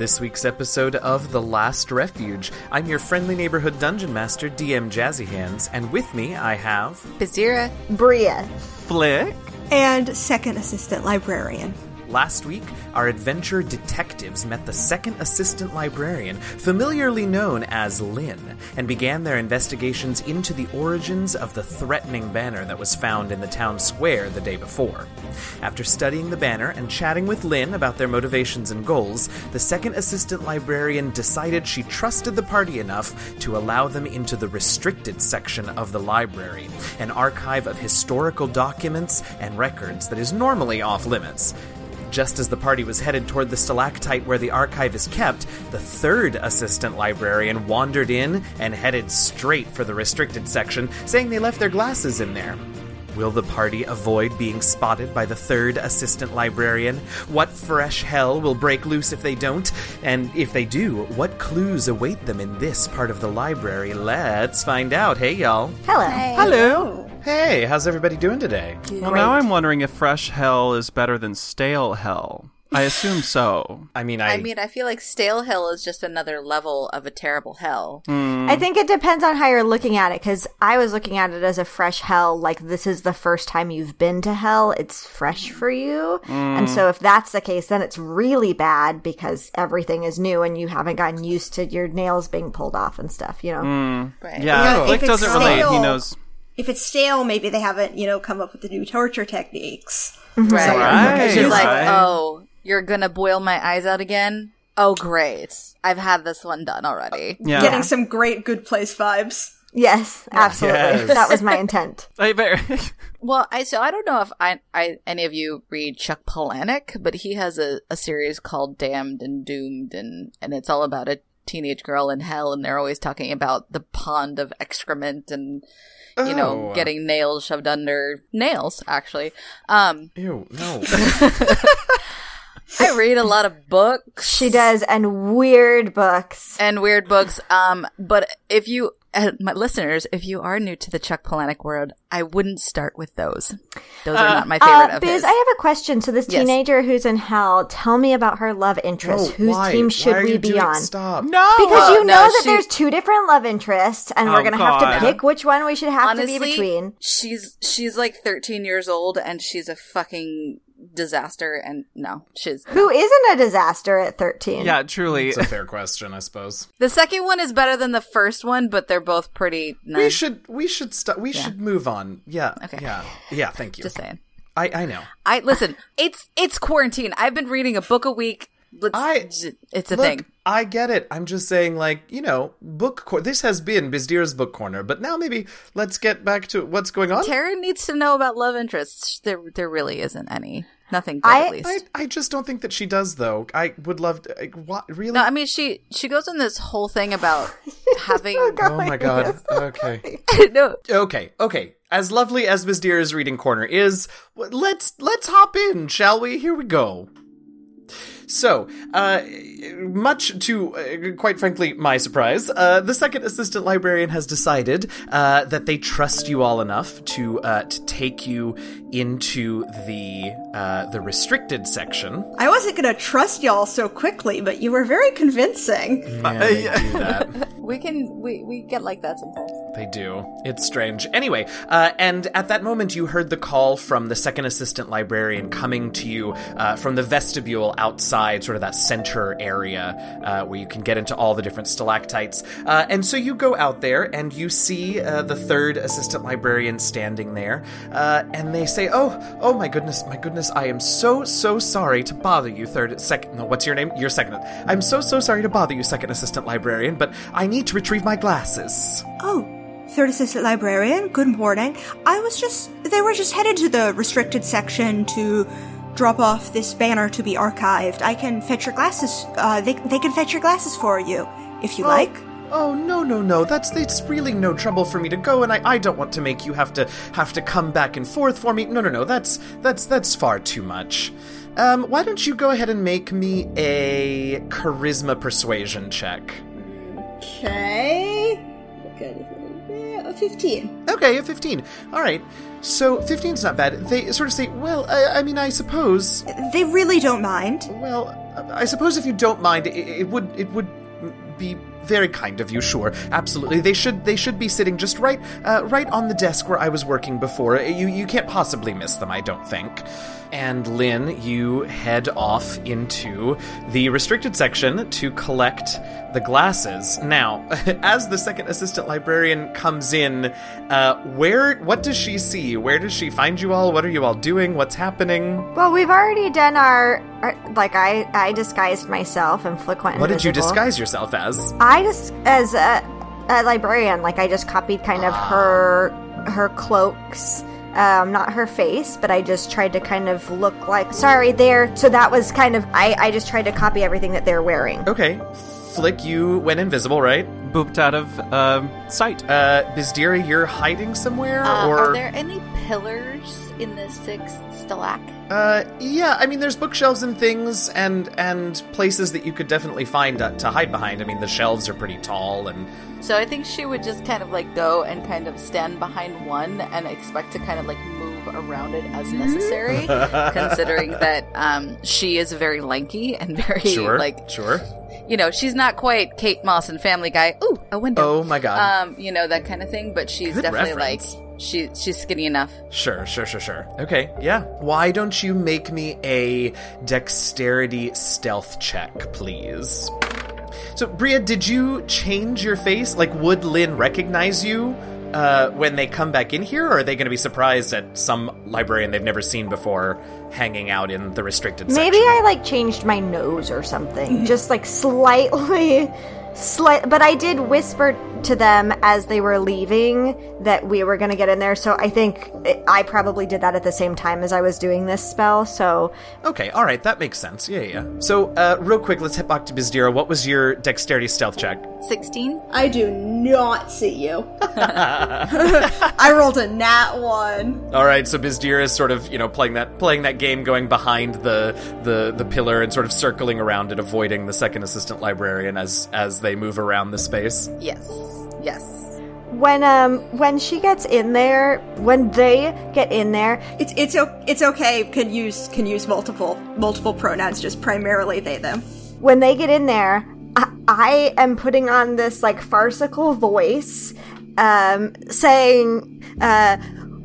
this week's episode of The Last Refuge. I'm your friendly neighborhood dungeon master, DM Jazzy Hands, and with me I have. Bizdira. Bria. Flick. And second assistant librarian. Last week, our adventure detectives met the second assistant librarian, familiarly known as Lynn, and began their investigations into the origins of the threatening banner that was found in the town square the day before. After studying the banner and chatting with Lynn about their motivations and goals, the second assistant librarian decided she trusted the party enough to allow them into the restricted section of the library, an archive of historical documents and records that is normally off limits. Just as the party was headed toward the stalactite where the archive is kept, the third assistant librarian wandered in and headed straight for the restricted section, saying they left their glasses in there. Will the party avoid being spotted by the third assistant librarian? What fresh hell will break loose if they don't? And if they do, what clues await them in this part of the library? Let's find out. Hey, y'all. Hello. Hello. Hey, how's everybody doing today? Well, now I'm wondering if fresh hell is better than stale hell. I assume so. I mean, I, I mean, I feel like stale hell is just another level of a terrible hell. Hmm. I think it depends on how you're looking at it because I was looking at it as a fresh hell, like this is the first time you've been to hell. It's fresh for you. And hmm. so if that's the case, then it's really bad because everything is new and you haven't gotten used to your nails being pulled off and stuff, you know? Hmm. Right. Yeah, if Flick it's doesn't relate. He stale- knows. If it's stale, maybe they haven't, you know, come up with the new torture techniques. Mm-hmm. Right. Right, It's just like, oh, you're gonna boil my eyes out again? Oh, great. I've had this one done already. Yeah. Getting some great good place vibes. Yes, absolutely. Yes. That was my intent. I very- Well, I so I don't know if I, I any of you read Chuck Palahniuk, but he has a, a series called Damned and Doomed, and and it's all about a teenage girl in hell, and they're always talking about the pond of excrement and you know Oh. getting nails shoved under nails. Actually, um, Ew, no. I read a lot of books. She does, and weird books. and weird books. Um, but if you, uh, my listeners, if you are new to the Chuck Palahniuk world, I wouldn't start with those. Those are not my favorite Uh, of Biz, his. I have a question. So this Yes. teenager who's in hell, tell me about her love interest. No, Whose why? team Why should are we you be doing- on? Stop. no. Because Well, you know no, that she- there's two different love interests, and we're Oh, gonna have to pick which one we should have Honestly, to be between. she's she's like 13 years old and she's a fucking disaster. And no, she's Who isn't a disaster at 13? Yeah, truly. It's a fair question, I suppose. the second one is better than the first one, but they're both pretty. We should we should st- we should move on. Yeah. Okay. Yeah. Yeah, thank you. Just saying. I I know. I listen. It's it's quarantine. I've been reading a book a week. Let's, I- it's a Look, thing. I get it. I'm just saying like, you know, book cor- this has been Bizdira's book corner, but now maybe let's get back to what's going on. Tara needs to know about love interests. There, there really isn't any. Nothing good, I- at least. I, I just don't think that she does though. I would love to like, what really no, I mean she she goes on this whole thing about having Oh my god. Okay. no. Okay, okay. As lovely as Bizdira's reading corner is, let's let's hop in, shall we? Here we go. So, uh, much to, uh, quite frankly, my surprise, uh, the second assistant librarian has decided uh, that they trust you all enough to uh, to take you into the uh, the restricted section. I wasn't going to trust y'all so quickly, but you were very convincing. Yeah, they do that. We can we we get like that sometimes. They do. It's strange. Anyway, uh, and at that moment, you heard the call from the second assistant librarian coming to you uh, from the vestibule outside, sort of that center area uh, where you can get into all the different stalactites. Uh, and so you go out there and you see uh, the third assistant librarian standing there, uh, and they say, "Oh, oh my goodness, my goodness! I am so so sorry to bother you, third second. No, what's your name? Your second. I'm so so sorry to bother you, second assistant librarian, but I need to retrieve my glasses." Oh, third assistant librarian, good morning. I was just, they were just headed to the restricted section to drop off this banner to be archived. I can fetch your glasses, uh, they, they can fetch your glasses for you, if you like. Oh no no no! That's it's really no trouble for me to go, and I, I don't want to make you have to have to come back and forth for me. No no no! That's that's that's far too much. Um, why don't you go ahead and make me a charisma persuasion check? Okay. A 15. Okay, a fifteen. All right. So 15's not bad. They sort of say, well, I, I mean, I suppose. They really don't mind. Well, I suppose if you don't mind, it, it would it would be very kind of you. Sure, absolutely. They should they should be sitting just right uh, right on the desk where I was working before. You you can't possibly miss them. I don't think. And Lynn, you head off into the restricted section to collect the glasses. Now, as the second assistant librarian comes in, uh, where what does she see? Where does she find you all? What are you all doing? What's happening? Well, we've already done our, our like I I disguised myself and Flick went. What did you disguise yourself as? I just as a, a librarian, like I just copied kind of her her cloaks. Um, not her face, but I just tried to kind of look like sorry there. So that was kind of I, I just tried to copy everything that they're wearing. Okay. Flick, you went invisible, right? Booped out of um, sight. Uh, Bizdira, you're hiding somewhere, Uh, or are there any pillars in the sixth stalag? Uh, yeah. I mean, there's bookshelves and things, and and places that you could definitely find to, to hide behind. I mean, the shelves are pretty tall, and So I think she would just kind of like go and kind of stand behind one and expect to kind of like move around it as necessary, considering that um, she is very lanky and very sure, like sure. you know she's not quite Kate Moss and Family Guy. Ooh, a window. Oh my god. Um, you know that kind of thing, but she's Good definitely reference. like she she's skinny enough. Sure, sure, sure, sure. Okay, yeah. Why don't you make me a dexterity stealth check, please? So, Bria, did you change your face? Like, would Lynn recognize you uh, when they come back in here, or are they going to be surprised at some librarian they've never seen before hanging out in the restricted Maybe section? I like changed my nose or something, just like slightly, slight. But I did whisper to them as they were leaving that we were going to get in there. So I think it, I probably did that at the same time as I was doing this spell. So Okay, all right, that makes sense. Yeah, yeah. So, uh, real quick, let's head back to Bizdira. What was your dexterity stealth check? Sixteen. I do not see you. I rolled a nat one. All right, so Bizdira is sort of, you know, playing that playing that game, going behind the the the pillar and sort of circling around it, avoiding the second assistant librarian as as they move around the space. Yes. Yes. when um when she gets in there, when they get in there, It's it's it's okay. Can use can use multiple multiple pronouns. Just primarily they them. when they get in there, I, I am putting on this like farcical voice, um, saying, uh,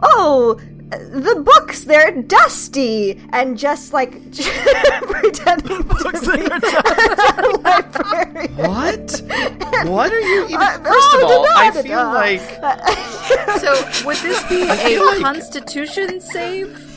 "Oh, the books they're dusty," and just like pretending to be a librarian. What? what are you even? Uh, First of no, all, no, I feel like So would this be a like- Constitution save?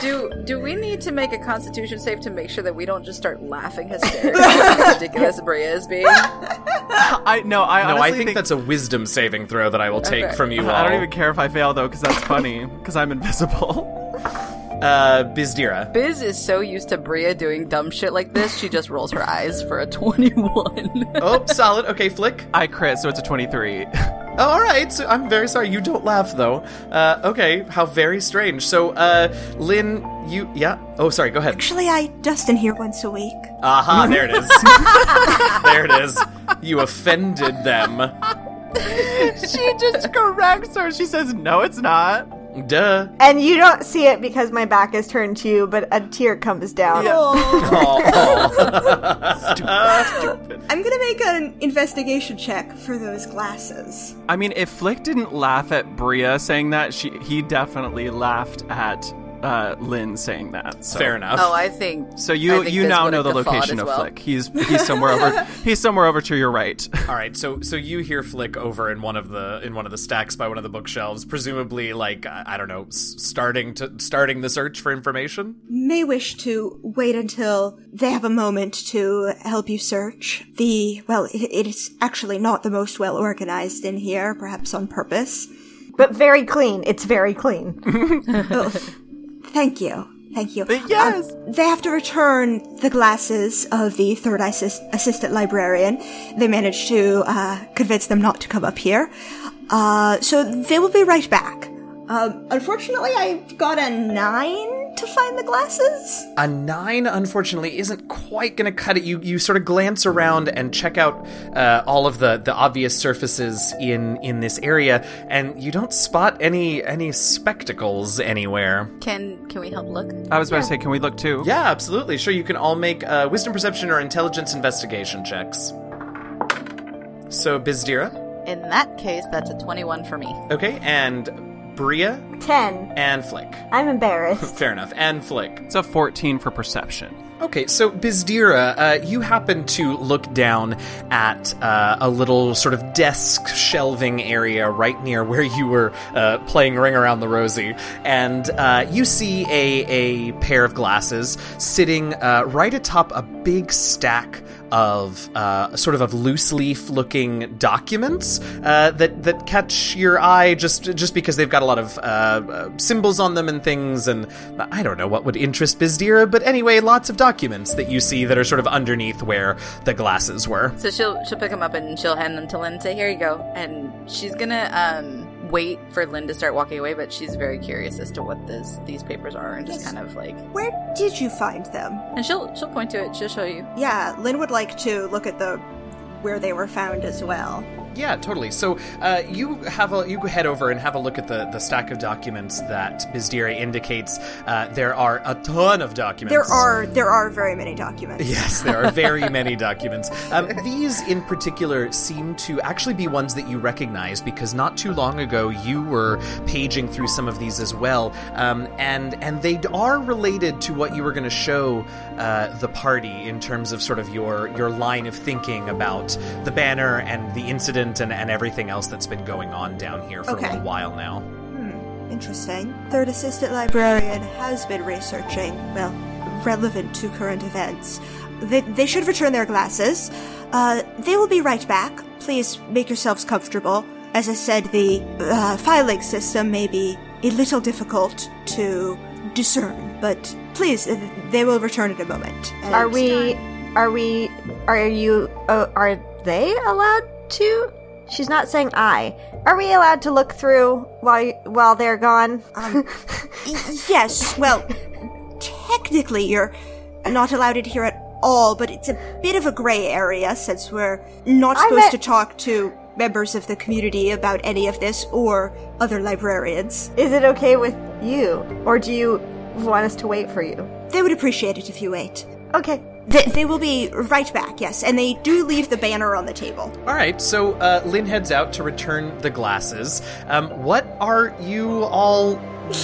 Do do we need to make a Constitution save to make sure that we don't just start laughing hysterically at how ridiculous Bria is being? I no, I no. I honestly think, that's a wisdom saving throw that I will take Okay. from you all. I don't even care if I fail though, because that's funny. Because I'm invisible. Uh, Bizdira. Biz is so used to Bria doing dumb shit like this, she just rolls her eyes for a twenty-one. Oh, solid. Okay, flick. I crit, so it's a 23. Oh, all right. So I'm very sorry. You don't laugh though. Uh, okay. How very strange. So, uh, Lynn, you, yeah. Oh, sorry. Go ahead. Actually, I dust in here once a week. Aha, there it is. there it is. You offended them. she just corrects her. She says, "No, it's not." Duh. And you don't see it because my back is turned to you, but a tear comes down. I'm gonna make an investigation check for those glasses. I mean, if Flick didn't laugh at Bria saying that, she he definitely laughed at uh, Lynn saying that. So. Fair enough. oh, I think. So you think you now know the location as of well. Flick. He's he's somewhere over he's somewhere over to your right. All right, so so you hear Flick over in one of the in one of the stacks by one of the bookshelves, presumably like I I don't know, starting to starting the search for information. May wish to wait until they have a moment to help you search. The, well, it, it is actually not the most well organized in here, perhaps on purpose. But very clean. It's very clean. Oh, thank you. Thank you. Yes. Um, they have to return the glasses of the third assist- assistant librarian. They managed to uh, convince them not to come up here. Uh, so they will be right back. Um, unfortunately, I've got a nine to find the glasses? A nine, unfortunately, isn't quite going to cut it. You you sort of glance around and check out uh, all of the, the obvious surfaces in in this area, and you don't spot any any spectacles anywhere. Can can we help look? I was about to say, can we look too? Yeah, absolutely. Sure, you can all make uh, wisdom perception or intelligence investigation checks. So, Bizdira, In that case, that's a 21 for me. okay, and Bria Ten. and Flick. I'm embarrassed. Fair enough, and Flick. It's a 14 for perception. Okay, so Bizdira, uh, you happen to look down at uh, a little sort of desk shelving area right near where you were uh, playing Ring Around the Rosie, and uh, you see a, a pair of glasses sitting uh, right atop a big stack of uh, sort of of loose leaf looking documents uh, that that catch your eye just just because they've got a lot of uh, uh, symbols on them and things and I don't know what would interest Bizdira but anyway lots of documents that you see that are sort of underneath where the glasses were So she'll she'll pick them up and she'll hand them to Lynn say, "Here you go." And she's gonna um wait for Lynn to start walking away, but she's very curious as to what this these papers are and just Yes. kind of like Where did you find them? and she'll she'll point to it. She'll show you. Yeah, Lynn would like to look at the where they were found as well. Yeah, totally. So uh, you have a you head over and have a look at the, the stack of documents that Bizdira indicates. Uh, there are a ton of documents. There are there are very many documents. Yes, there are very many documents. Um, these, in particular, seem to actually be ones that you recognize because not too long ago you were paging through some of these as well, um, and and they are related to what you were going to show uh, the party in terms of sort of your your line of thinking about the banner and the incident and, and everything else that's been going on down here for Okay. a little while now. Interesting. Third assistant librarian has been researching, well, relevant to current events. They, they should return their glasses. Uh, they will be right back. Please make yourselves comfortable. As I said, the uh, filing system may be a little difficult to discern, but please, uh, they will return in a moment. And- Are we? Are we? Are you? Uh, are they allowed to? She's not saying I. Are we allowed to look through while while they're gone? Um, y- yes, well, technically you're not allowed in here at all, but it's a bit of a gray area since we're not supposed meant- to talk to members of the community about any of this or other librarians. Is it okay with you, or do you want us to wait for you? They would appreciate it if you wait. Okay. They, they will be right back, yes, and they do leave the banner on the table. All right, so uh, Lynn heads out to return the glasses. Um, what are you all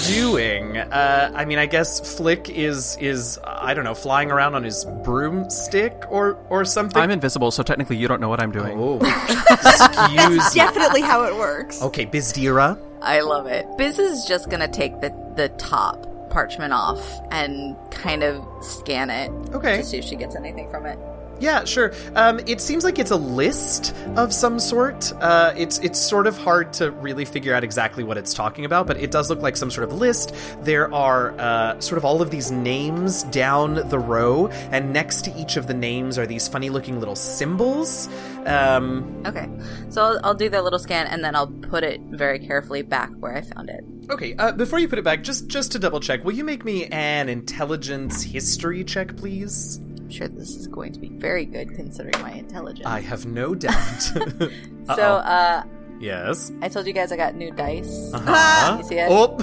doing? Uh, I mean, I guess Flick is is I don't know, flying around on his broomstick or or something. I'm invisible, so technically you don't know what I'm doing. oh, excuse me. That's definitely how it works. Okay, Bizdira. I love it. Biz is just gonna take the the top parchment off and kind of scan it Okay. to see if she gets anything from it. Yeah, sure. Um, it seems like it's a list of some sort. Uh, it's it's sort of hard to really figure out exactly what it's talking about, but it does look like some sort of list. There are uh, sort of all of these names down the row, and next to each of the names are these funny-looking little symbols. Um, Okay, so I'll, I'll do that little scan and then I'll put it very carefully back where I found it. okay, uh, before you put it back, just just to double check, will you make me an intelligence history check, please? Sure this is going to be very good considering my intelligence. I have no doubt. so, uh, yes. I told you guys I got new dice. Uh-huh. You see it? Oh.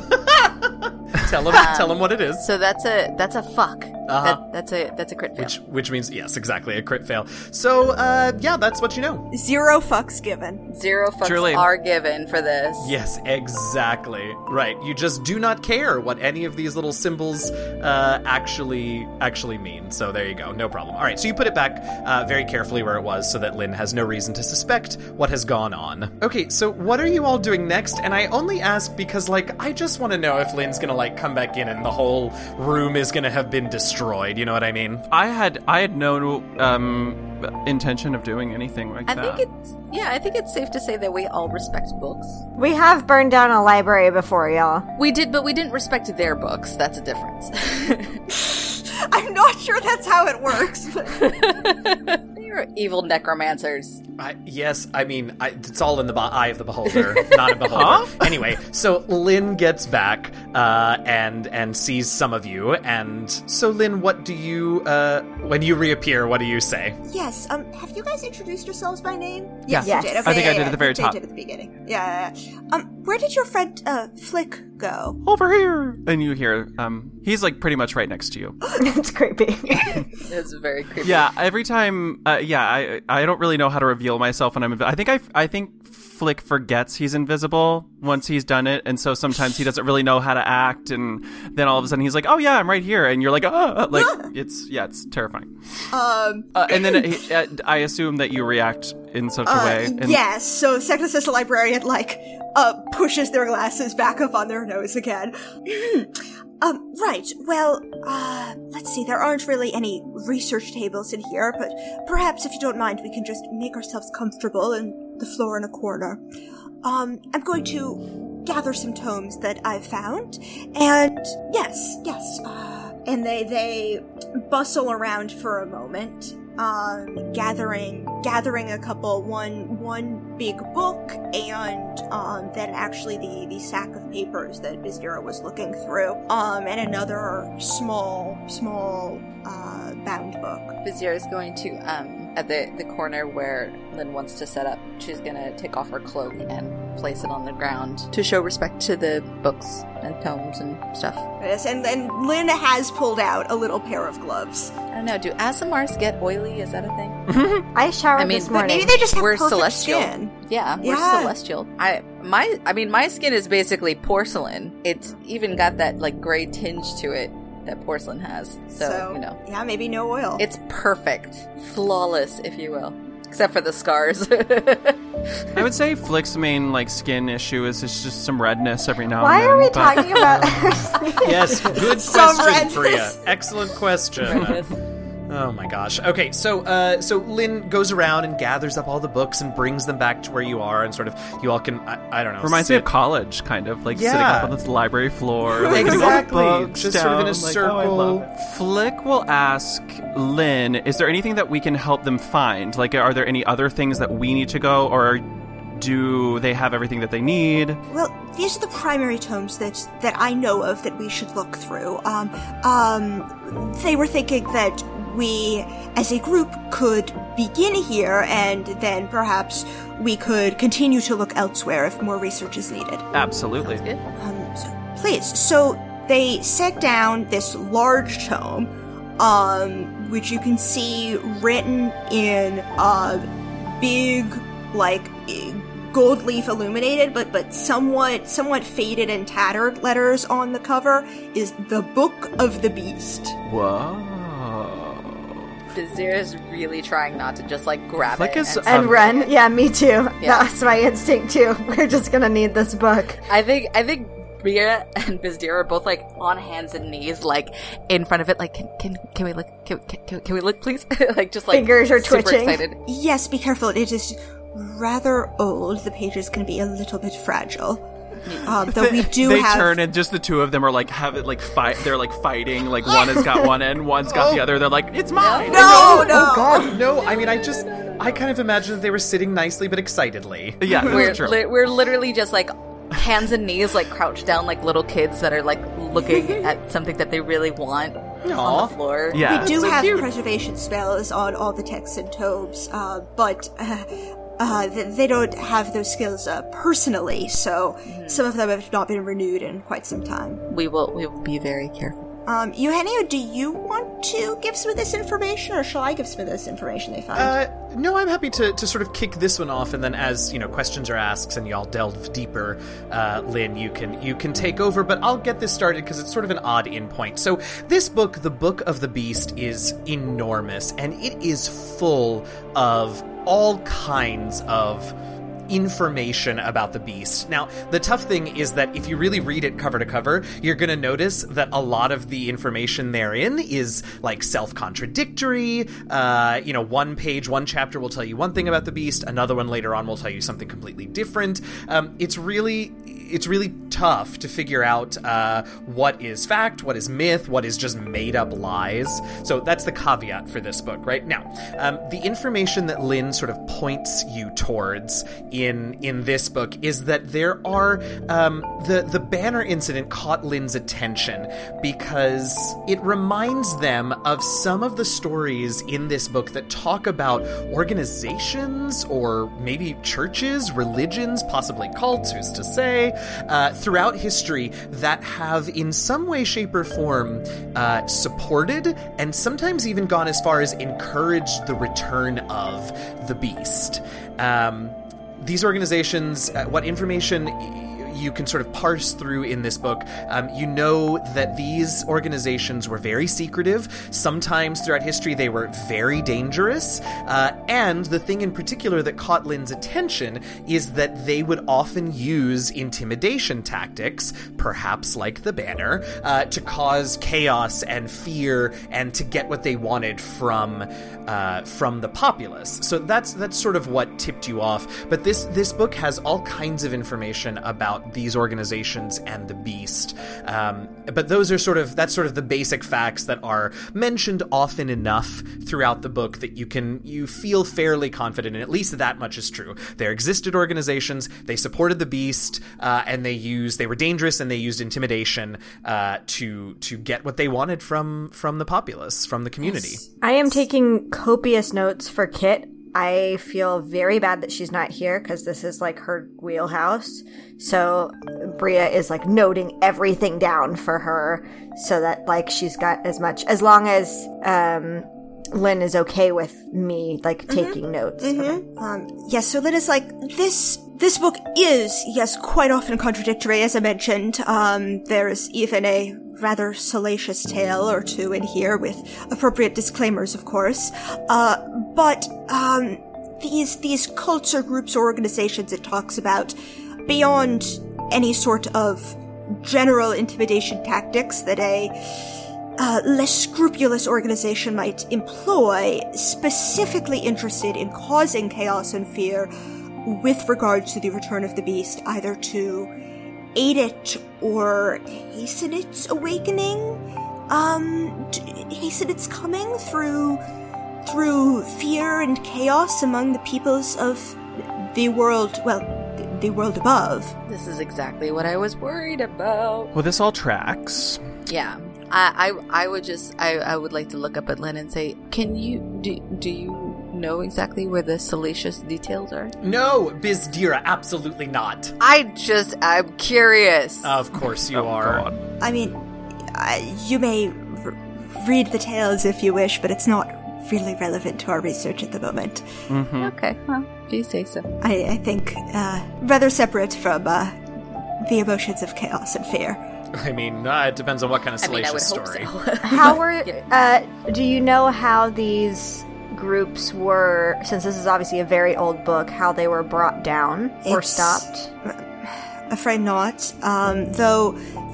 tell him. tell him what it is. So that's a that's a fuck. Uh-huh. That, that's a that's a crit fail. Which which means yes, exactly a crit fail. So uh, yeah, that's what you know. Zero fucks given. Zero fucks Truly. are given for this. Yes, exactly. Right. You just do not care what any of these little symbols uh, actually actually mean. So there you go. No problem. All right. So you put it back uh, very carefully where it was, so that Lynn has no reason to suspect what has gone on. Okay. So what are you all doing next? And I only ask because like I just want to know if Lynn's gonna like come back in and the whole room is gonna have been destroyed. You know what I mean? I had I had no um, intention of doing anything like I that. think it's yeah. I think it's safe to say that we all respect books. We have burned down a library before, y'all. We did, but we didn't respect their books. That's a difference. I'm not sure that's how it works, but they You're evil necromancers. I, yes, I mean, I, it's all in the be- eye of the beholder, not a beholder. Anyway, so Lynn gets back uh, and and sees some of you, and so Lynn, what do you uh, when you reappear? What do you say? Yes. Um. Have you guys introduced yourselves by name? Yeah. Yes. Yes. You did. I think yeah, I did yeah, at the very they top. Did at the beginning. Yeah, yeah, yeah. Um. Where did your friend uh Flick go? Over here, and you hear um, he's like pretty much right next to you. it's creepy. It's very creepy. Yeah, every time. Uh, yeah, I I don't really know how to reveal myself when I'm. Invi- I think I I think Flick forgets he's invisible once he's done it, and so sometimes he doesn't really know how to act, and then all of a sudden he's like, "Oh yeah, I'm right here," and you're like, "Oh!" Like it's yeah, it's terrifying. Um. Uh, and then it, uh, I assume that you react in such a Uh, way. And yes. So second assistant librarian like uh pushes their glasses back up on their nose again. um. Right. Well. Uh. Let's see. There aren't really any research tables in here, but perhaps if you don't mind, we can just make ourselves comfortable in the floor in a corner. Um. I'm going to gather some tomes that I've found, and yes, yes. Uh, and they they bustle around for a moment um, gathering gathering a couple one one big book and um, then actually the the sack of papers that Bizdira was looking through um, and another small small uh, bound book. Bizdira is going to, um, at the, the corner where Lynn wants to set up, she's gonna take off her cloak and place it on the ground to show respect to the books and tomes and stuff. Yes, and then Lynn has pulled out a little pair of gloves. I don't know, do Aasimars get oily? Is that a thing? I showered I mean, this but But morning. maybe they just have We're perfect celestial. skin. Yeah, we're Yeah. celestial. I my I mean my skin is basically porcelain. It's even got that like gray tinge to it that porcelain has. So, you know. yeah, maybe no oil. It's perfect. Flawless, if you will. Except for the scars. I would say Flick's main like skin issue is it's just some redness every now Why and then. Why are we but- talking about? Yes, good question, redness. Priya. Excellent question. Oh my gosh. Okay, so uh, so Lynn goes around and gathers up all the books and brings them back to where you are, and sort of you all can I, I don't know. Reminds me of college, kind of like sitting up on this library floor, like, putting all the Exactly. books Just sort of in a like, oh, circle. love it. Flick will ask Lynn, "Is there anything that we can help them find? Like, are there any other things that we need to go, or do they have everything that they need?" Well, these are the primary tomes that that I know of that we should look through. Um, um, they were thinking that we, as a group, could begin here, and then perhaps we could continue to look elsewhere if more research is needed. Absolutely. Um, so, please. So they set down this large tome, um, which you can see written in uh, big, like gold leaf illuminated, but but somewhat somewhat faded and tattered letters on the cover is the Book of the Beast. Whoa. Bizdira is really trying not to just like grab Flick it. is- and- and Um, run. Yeah, me too. Yeah. That's my instinct too. We're just gonna need this book. I think I think Bria and Bizdira are both like on hands and knees, like in front of it. Like, can can, can we look? Can, can, can we look, please? like, just like Fingers are super twitching. Excited. Yes, be careful. It is rather old. The pages can be a little bit fragile. Um, though we do they have turn and just the two of them are like have it like fight. They're like fighting. Like one has got one end, one's got the Oh. other. They're like, it's mine. no, no. Oh God, no! I mean, I just I kind of imagined that they were sitting nicely but excitedly. Yeah, We're true. li- we're literally just like hands and knees, like crouched down, like little kids that are like looking at something that they really want Aw. on the floor. Yeah. We do so have cute. preservation spells on all the texts and tomes, uh, but uh, uh, they don't have those skills uh, personally, so some of them have not been renewed in quite some time. We will we will be very careful. Um, Eugenio, do you want to give some of this information, or shall I give some of this information they find? Uh, no, I'm happy to, to sort of kick this one off, and then as you know, questions are asked and y'all delve deeper, uh, Lynn, you can you can take over. But I'll get this started because it's sort of an odd in point. So this book, the Book of the Beast, is enormous, and it is full of all kinds of information about the beast. Now, the tough thing is that if you really read it cover to cover, you're going to notice that a lot of the information therein is like self contradictory. Uh, you know, one page, one chapter will tell you one thing about the beast, another one later on will tell you something completely different. Um, it's really it's really tough to figure out uh, what is fact, what is myth, what is just made up lies. So that's the caveat for this book, right? Now, um, the information that Lynn sort of points you towards in in this book is that there are um, the the banner incident caught Lynn's attention because it reminds them of some of the stories in this book that talk about organizations or maybe churches, religions, possibly cults, who's to say, uh, throughout history that have, in some way, shape, or form, uh, supported and sometimes even gone as far as encouraged the return of the beast. Um, these organizations, uh, what information you can sort of parse through in this book. Um, you know that these organizations were very secretive. Sometimes throughout history, they were very dangerous. Uh, and the thing in particular that caught Lynn's attention is that they would often use intimidation tactics, perhaps like the banner, uh, to cause chaos and fear and to get what they wanted from uh, from the populace. So that's that's sort of what tipped you off. But this this book has all kinds of information about these organizations and the beast. Um, but those are sort of that's sort of the basic facts that are mentioned often enough throughout the book that you can you feel fairly confident in at least that much is true. There existed organizations, they supported the beast, uh, and they used they were dangerous and they used intimidation uh, to to get what they wanted from from the populace from the community. I am taking copious notes for Kit. I feel very bad that she's not here because this is like her wheelhouse. So Bria is like noting everything down for her so that like she's got as much as long as um Lynn is okay with me like taking notes. Um, yes, so Lynn is like, this, this book is, yes, quite often contradictory, as I mentioned. Um, there's even a rather salacious tale or two in here with appropriate disclaimers, of course. Uh, but, um, these, these cults or groups or organizations it talks about beyond any sort of general intimidation tactics that a uh, less scrupulous organization might employ, specifically interested in causing chaos and fear with regard to the return of the beast, either to aid it or hasten its awakening, um, t- hasten its coming through through fear and chaos among the peoples of the world. Well, the, the world above. This is exactly what I was worried about. Well, this all tracks. Yeah. I, I, I would just I, I would like to look up at Lynn and say, can you do do you know exactly where the salacious details are? No, Bizdira, absolutely not. I just I'm curious. Of course you Oh, are. God. I mean, uh, you may r- read the tales if you wish, but it's not really relevant to our research at the moment. okay, well, if you say so. I, I think uh, rather separate from uh, the emotions of chaos and fear. I mean, uh, it depends on what kind of I mean, I salacious would story. hope so. How were uh do you know how these groups were since this is obviously a very old book, how they were brought down or It's- stopped? Afraid not. Um, though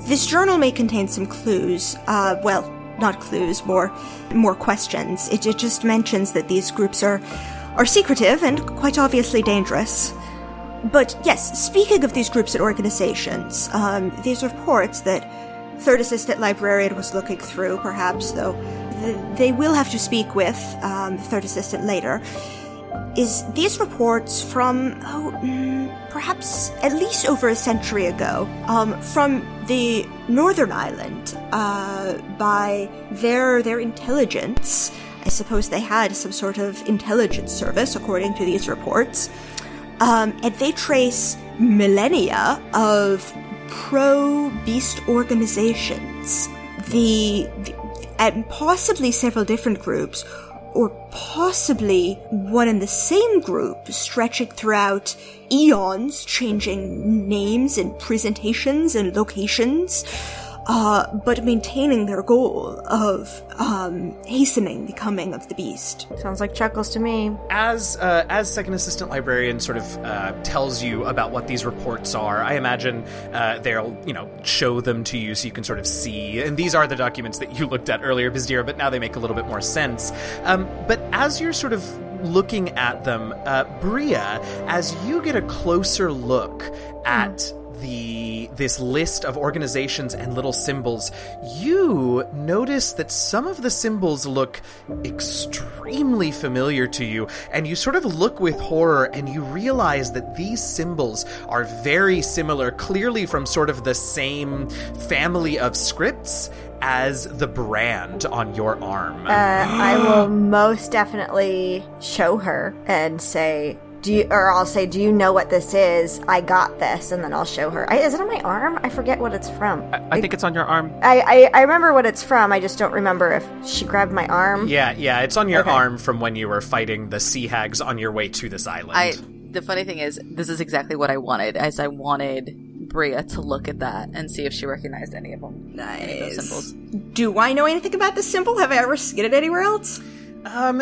this journal may contain some clues. Uh, well, not clues, more more questions. It, it just mentions that these groups are are secretive and quite obviously dangerous. But yes, speaking of these groups and organizations, um, these reports that Third Assistant Librarian was looking through, perhaps, though th- they will have to speak with um, Third Assistant later, is these reports from, oh, mm, perhaps at least over a century ago, um, from the Northern Island, uh, by their, their intelligence. I suppose they had some sort of intelligence service, according to these reports. Um, and they trace millennia of pro beast organizations. The, the and possibly several different groups, or possibly one and the same group stretching throughout eons, changing names and presentations and locations. Uh, but maintaining their goal of um, hastening the coming of the beast. Sounds like chuckles to me. as uh, as second assistant librarian sort of uh, tells you about what these reports are, I imagine uh, they'll you know show them to you so you can sort of see. And these are the documents that you looked at earlier, Bizdira, but now they make a little bit more sense. Um, but as you're sort of looking at them, uh, Bria, as you get a closer look at the this list of organizations and little symbols, you notice that some of the symbols look extremely familiar to you, and you sort of look with horror and you realize that these symbols are very similar, clearly from sort of the same family of scripts as the brand on your arm. Uh, I will most definitely show her and say, "Do you?" Or I'll say, "Do you know what this is? I got this," and then I'll show her. I, is it on my arm? I forget what it's from. I think it's on your arm. I, I I remember what it's from. I just don't remember if she grabbed my arm. yeah, yeah, it's on your Okay. arm from when you were fighting the sea hags on your way to this island. I the funny thing is this is exactly what I wanted as I wanted Bria to look at that and see if she recognized any of them. Any of those symbols. Do I know anything about this symbol? Have I ever seen it anywhere else? Um,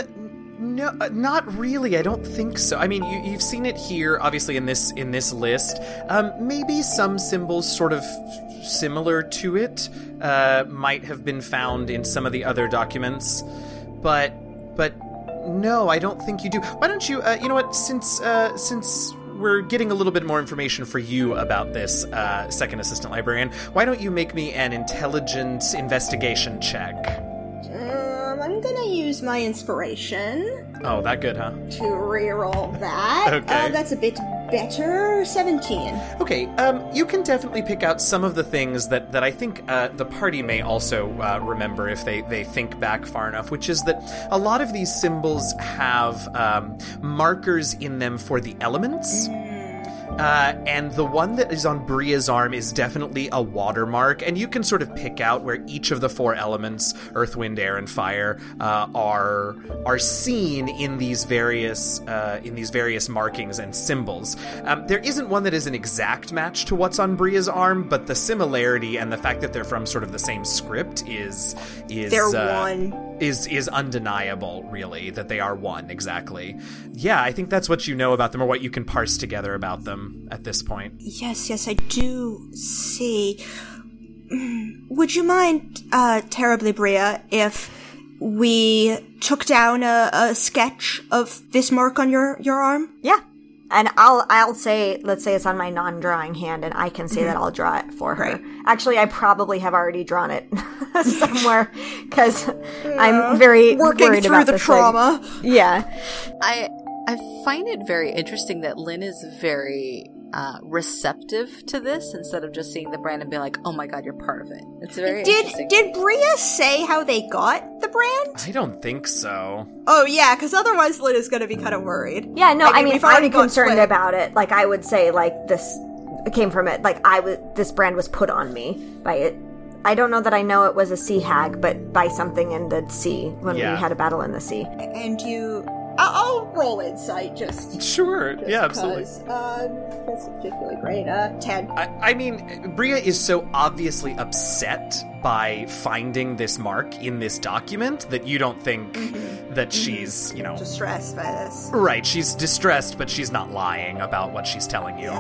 no, uh, not really. I don't think so. I mean, you, you've seen it here, obviously in this in this list. Um, maybe some symbols, sort of similar to it, uh, might have been found in some of the other documents, but but no, I don't think you do. Why don't you? Uh, you know what? Since uh, since we're getting a little bit more information for you about this uh, second assistant librarian, why don't you make me an intelligence investigation check? I'm gonna use my inspiration Oh, that good, huh? to reroll that. Okay. Uh, that's a bit better. 17. Okay, um, you can definitely pick out some of the things that, that I think uh, the party may also uh, remember if they, they think back far enough, which is that a lot of these symbols have um, markers in them for the elements. Uh, and the one that is on Bria's arm is definitely a watermark, and you can sort of pick out where each of the four elements earth, wind, air, and fire uh, are are seen in these various uh, in these various markings and symbols. Um, there isn't one that is an exact match to what's on Bria's arm, but the similarity and the fact that they're from sort of the same script is is They're uh, one. Is is undeniable really that they are one exactly yeah i think that's what you know about them or what you can parse together about them at this point Yes, yes, I do see. Would you mind, uh, terribly, Bria, if we took down a, a sketch of this mark on your, your arm? Yeah. And I'll I'll say let's say it's on my non-drawing hand, and I can say that mm-hmm. I'll draw it for her. Right. Actually, I probably have already drawn it somewhere because I'm very Working worried through about the this thing. trauma. Yeah, I I find it very interesting that Lynn is very uh, receptive to this instead of just seeing the brand and being like, "Oh my god, you're part of it." It's very Did did Bria say how they got the brand? i don't think so Oh yeah, because otherwise Lynn is gonna be kind of worried. yeah. No, I I mean, mean, we've already I'm concerned Flynn. about it. Like I would say, like this came from it. Like I was this brand was put on me by it. I don't know that I know it was a sea hag, but by something in the sea when Yeah. we had a battle in the sea. And you, I'll, I'll roll insight just. sure just yeah absolutely. Um, that's particularly great. Uh, ten. I, I mean bria is so obviously upset by finding this mark in this document that you don't think that she's you know Distressed by this. right she's distressed but she's not lying about what she's telling you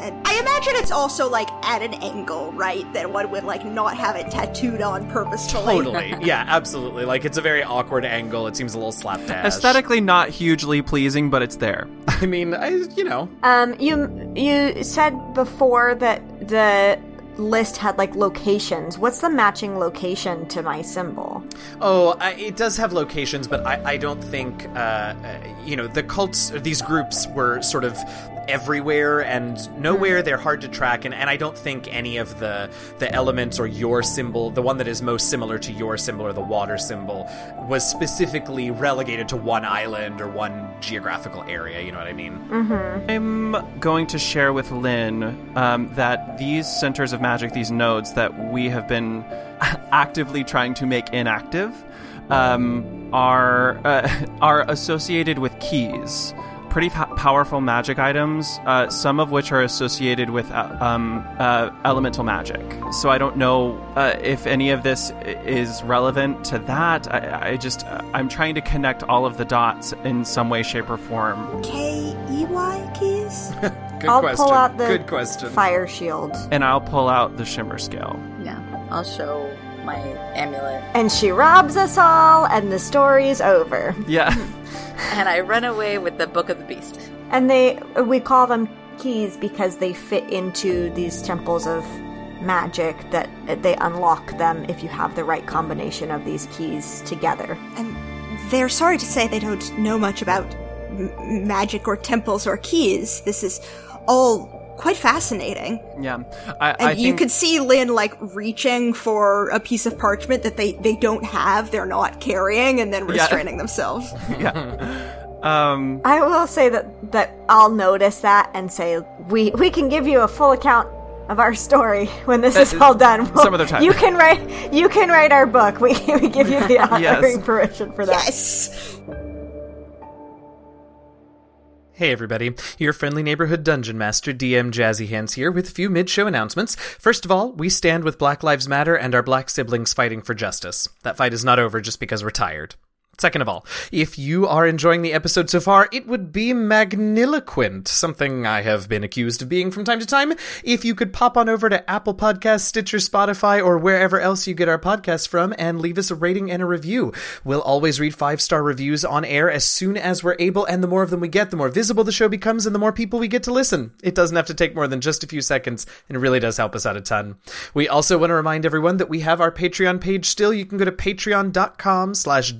And I imagine it's also like at an angle, right? That one would like not have it tattooed on purposefully. totally yeah absolutely like it's a very awkward angle it seems a little slapdash Aesthetically, not hugely pleasing, but it's there. i mean I, you know Um, you you said before that the list had like locations. What's the matching location to my symbol? Oh, I, it does have locations, but I, I don't think, uh, uh, you know, the cults, these groups were sort of everywhere and nowhere. They're hard to track, and, and I don't think any of the the elements or your symbol, the one that is most similar to your symbol or the water symbol, was specifically relegated to one island or one geographical area. You know what I mean? I'm going to share with Lynn um, that these centers of magic, these nodes that we have been actively trying to make inactive, um, are uh, are associated with keys. Pretty po- powerful magic items, uh, some of which are associated with uh, um, uh, elemental magic. So I don't know uh, if any of this is relevant to that. I, I just I'm trying to connect all of the dots in some way, shape, or form. K E Y keys. Good I'll question. pull out the Good question. fire shield. And I'll pull out the shimmer scale. Yeah, I'll show my amulet. And she robs us all, and the story's over. Yeah. And I run away with the Book of the Beast. And they, we call them keys because they fit into these temples of magic that they unlock them if you have the right combination of these keys together. and they're sorry to say they don't know much about m- magic or temples or keys. This is all quite fascinating. Yeah. I, And I you think, could see Lynn like reaching for a piece of parchment that they they don't have, they're not carrying, and then Yeah. restraining themselves. Um, I will say that that I'll notice that and say we we can give you a full account of our story when this is is all done. some other time. You can write you can write our book. We we give you the authoring permission for that. yes. Hey everybody, your friendly neighborhood dungeon master DM Jazzy Hands here with a few mid-show announcements. First of all, we stand with Black Lives Matter and our black siblings fighting for justice. That fight is not over just because we're tired. Second of all, if you are enjoying the episode so far, it would be magniloquent, something I have been accused of being from time to time, if you could pop on over to Apple Podcasts, Stitcher, Spotify, or wherever else you get our podcasts from and leave us a rating and a review. We'll always read five-star reviews on air as soon as we're able, and the more of them we get, the more visible the show becomes and the more people we get to listen. It doesn't have to take more than just a few seconds, and it really does help us out a ton. We also want to remind everyone that we have our Patreon page still. You can go to patreon.com slash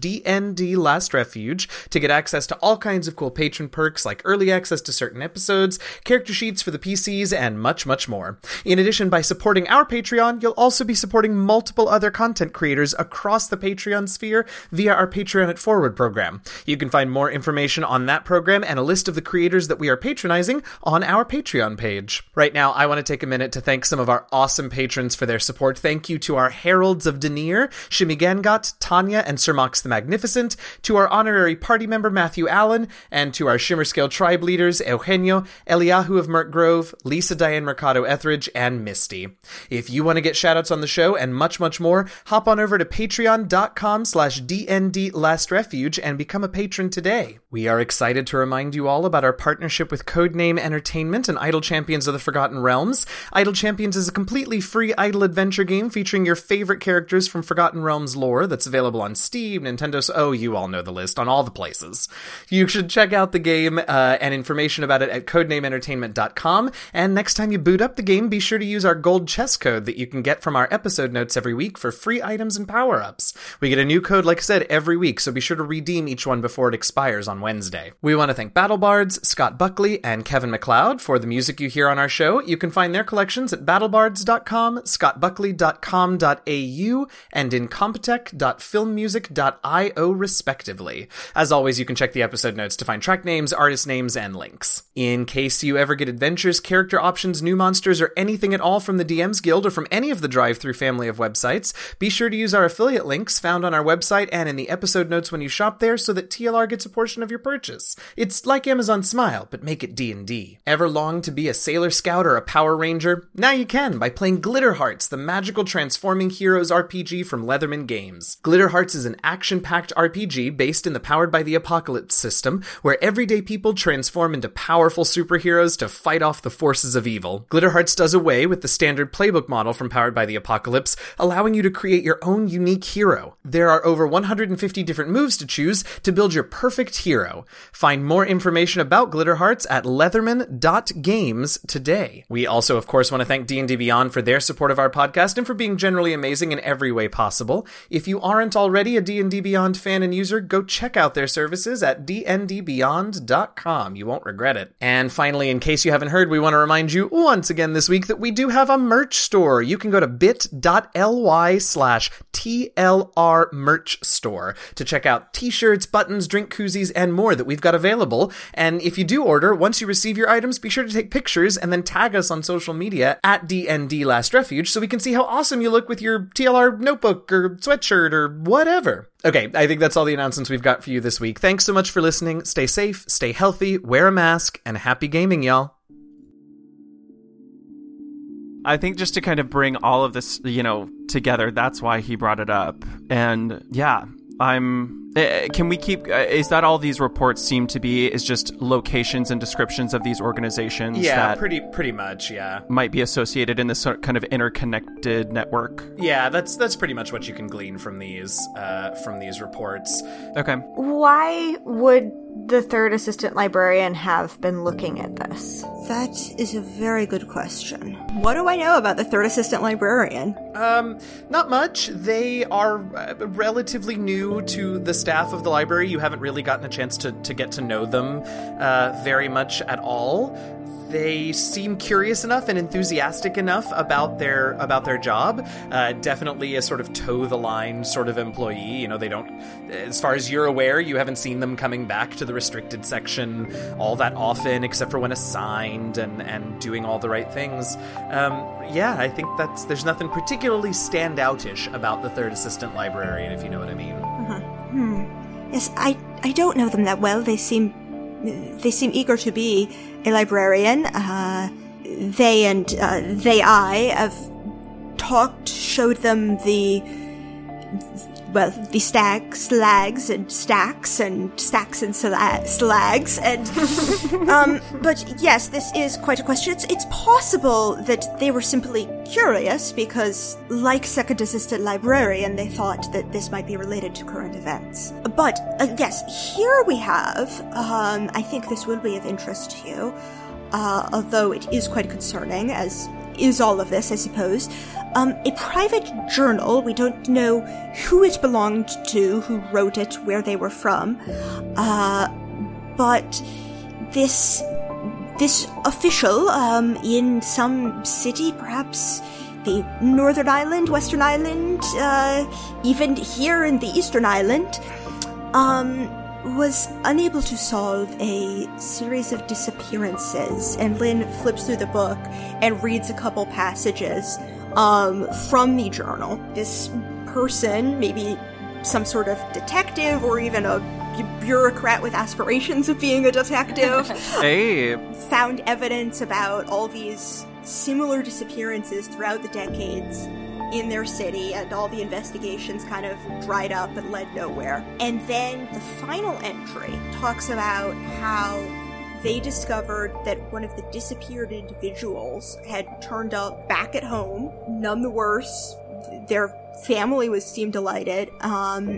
DND Last Refuge to get access to all kinds of cool patron perks like early access to certain episodes, character sheets for the PCs, and much, much more. In addition, by supporting our Patreon, you'll also be supporting multiple other content creators across the Patreon sphere via our Patreon at Forward program. You can find more information on that program and a list of the creators that we are patronizing on our Patreon page. Right now, I want to take a minute to thank some of our awesome patrons for their support. Thank you to our Heralds of Denier, Shimi Gangot, Tanya, and Sir Mox the Magnificent, to our honorary party member Matthew Allen, and to our Shimmer Scale tribe leaders Eugenio, Eliahu of Merk Grove, Lisa Diane Mercado Etheridge, and Misty. If you want to get shoutouts on the show and much, much more, hop on over to patreon.com slash DND Last Refuge and become a patron today. We are excited to remind you all about our partnership with Codename Entertainment and Idle Champions of the Forgotten Realms. Idle Champions is a completely free idle adventure game featuring your favorite characters from Forgotten Realms lore that's available on Steam, Nintendo's Nintendo. You all know the list on all the places. You should check out the game uh, and information about it at codenameentertainment.com. And next time you boot up the game, be sure to use our gold chest code that you can get from our episode notes every week for free items and power ups. We get a new code, like I said, every week, so be sure to redeem each one before it expires on Wednesday. We want to thank BattleBards, Scott Buckley, and Kevin MacLeod for the music you hear on our show. You can find their collections at battlebards.com, scottbuckley.com.au, and incompetech.filmmusic.io, respectively. As always, you can check the episode notes to find track names, artist names, and links. In case you ever get adventures, character options, new monsters, or anything at all from the DM's Guild or from any of the DriveThru family of websites, be sure to use our affiliate links found on our website and in the episode notes when you shop there so that TLR gets a portion of your purchase. It's like Amazon Smile, but make it D&D. Ever long to be a Sailor Scout or a Power Ranger? Now you can by playing Glitter Hearts, the magical transforming heroes RPG from Leatherman Games. Glitter Hearts is an action-packed RPG based in the Powered by the Apocalypse system, where everyday people transform into powerful superheroes to fight off the forces of evil. Glitter Hearts does away with the standard playbook model from Powered by the Apocalypse, allowing you to create your own unique hero. There are over 150 different moves to choose to build your perfect hero. Find more information about Glitter Hearts at leatherman.games today. We also, of course, want to thank D&D Beyond for their support of our podcast and for being generally amazing in every way possible. If you aren't already a D&D Beyond fan and user, go check out their services at dndbeyond.com. You won't regret it. And finally, in case you haven't heard, we want to remind you once again this week that we do have a merch store. You can go to bit.ly slash TLR merch store to check out t-shirts, buttons, drink koozies, and more that we've got available. And if you do order, once you receive your items, be sure to take pictures and then tag us on social media at DND Last Refuge so we can see how awesome you look with your TLR notebook or sweatshirt or whatever. Okay, I think that's all the announcements we've got for you this week. Thanks so much for listening. Stay safe, stay healthy, wear a mask, and happy gaming, y'all. I think just to kind of bring all of this, you know, together, that's why he brought it up. And yeah, I'm. Uh, can we keep? Uh, is that all these reports seem to be? Is just locations and descriptions of these organizations? Yeah, that pretty pretty much. Yeah, might be associated in this sort kind of interconnected network. Yeah, that's that's pretty much what you can glean from these uh, from these reports. Okay. Why would the third assistant librarian have been looking at this? That is a very good question. What do I know about the third assistant librarian? Um, not much. They are uh, relatively new to the staff of the library. You haven't really gotten a chance to, to get to know them uh, very much at all they seem curious enough and enthusiastic enough about their about their job. Uh, definitely a sort of toe the line sort of employee. You know, they don't, as far as you're aware, you haven't seen them coming back to the restricted section all that often, except for when assigned and and doing all the right things. Um, yeah, I think that's there's nothing particularly standoutish about the third assistant librarian, if you know what I mean. Uh-huh. Hmm. Yes, I I don't know them that well. They seem they seem eager to be a librarian. Uh, they and uh, they I have talked, showed them the well, the stacks, slags, and stacks, and stacks and slags, and um, but yes, this is quite a question. It's, it's possible that they were simply curious because, like second assistant librarian, they thought that this might be related to current events. But uh, yes, here we have. Um, I think this will be of interest to you, uh, although it is quite concerning, as is all of this, I suppose um, a private journal. We don't know who it belonged to, who wrote it, where they were from. Uh, but this this official um, in some city, perhaps the Northern Island, Western Island, uh, even here in the Eastern Island, um, was unable to solve a series of disappearances. And Lynn flips through the book and reads a couple passages um, from the journal. This person, maybe some sort of detective or even a bureaucrat with aspirations of being a detective, hey. found evidence about all these similar disappearances throughout the decades in their city, and all the investigations kind of dried up and led nowhere. And then the final entry talks about how they discovered that one of the disappeared individuals had turned up back at home, none the worse. Their family was seemed delighted, um,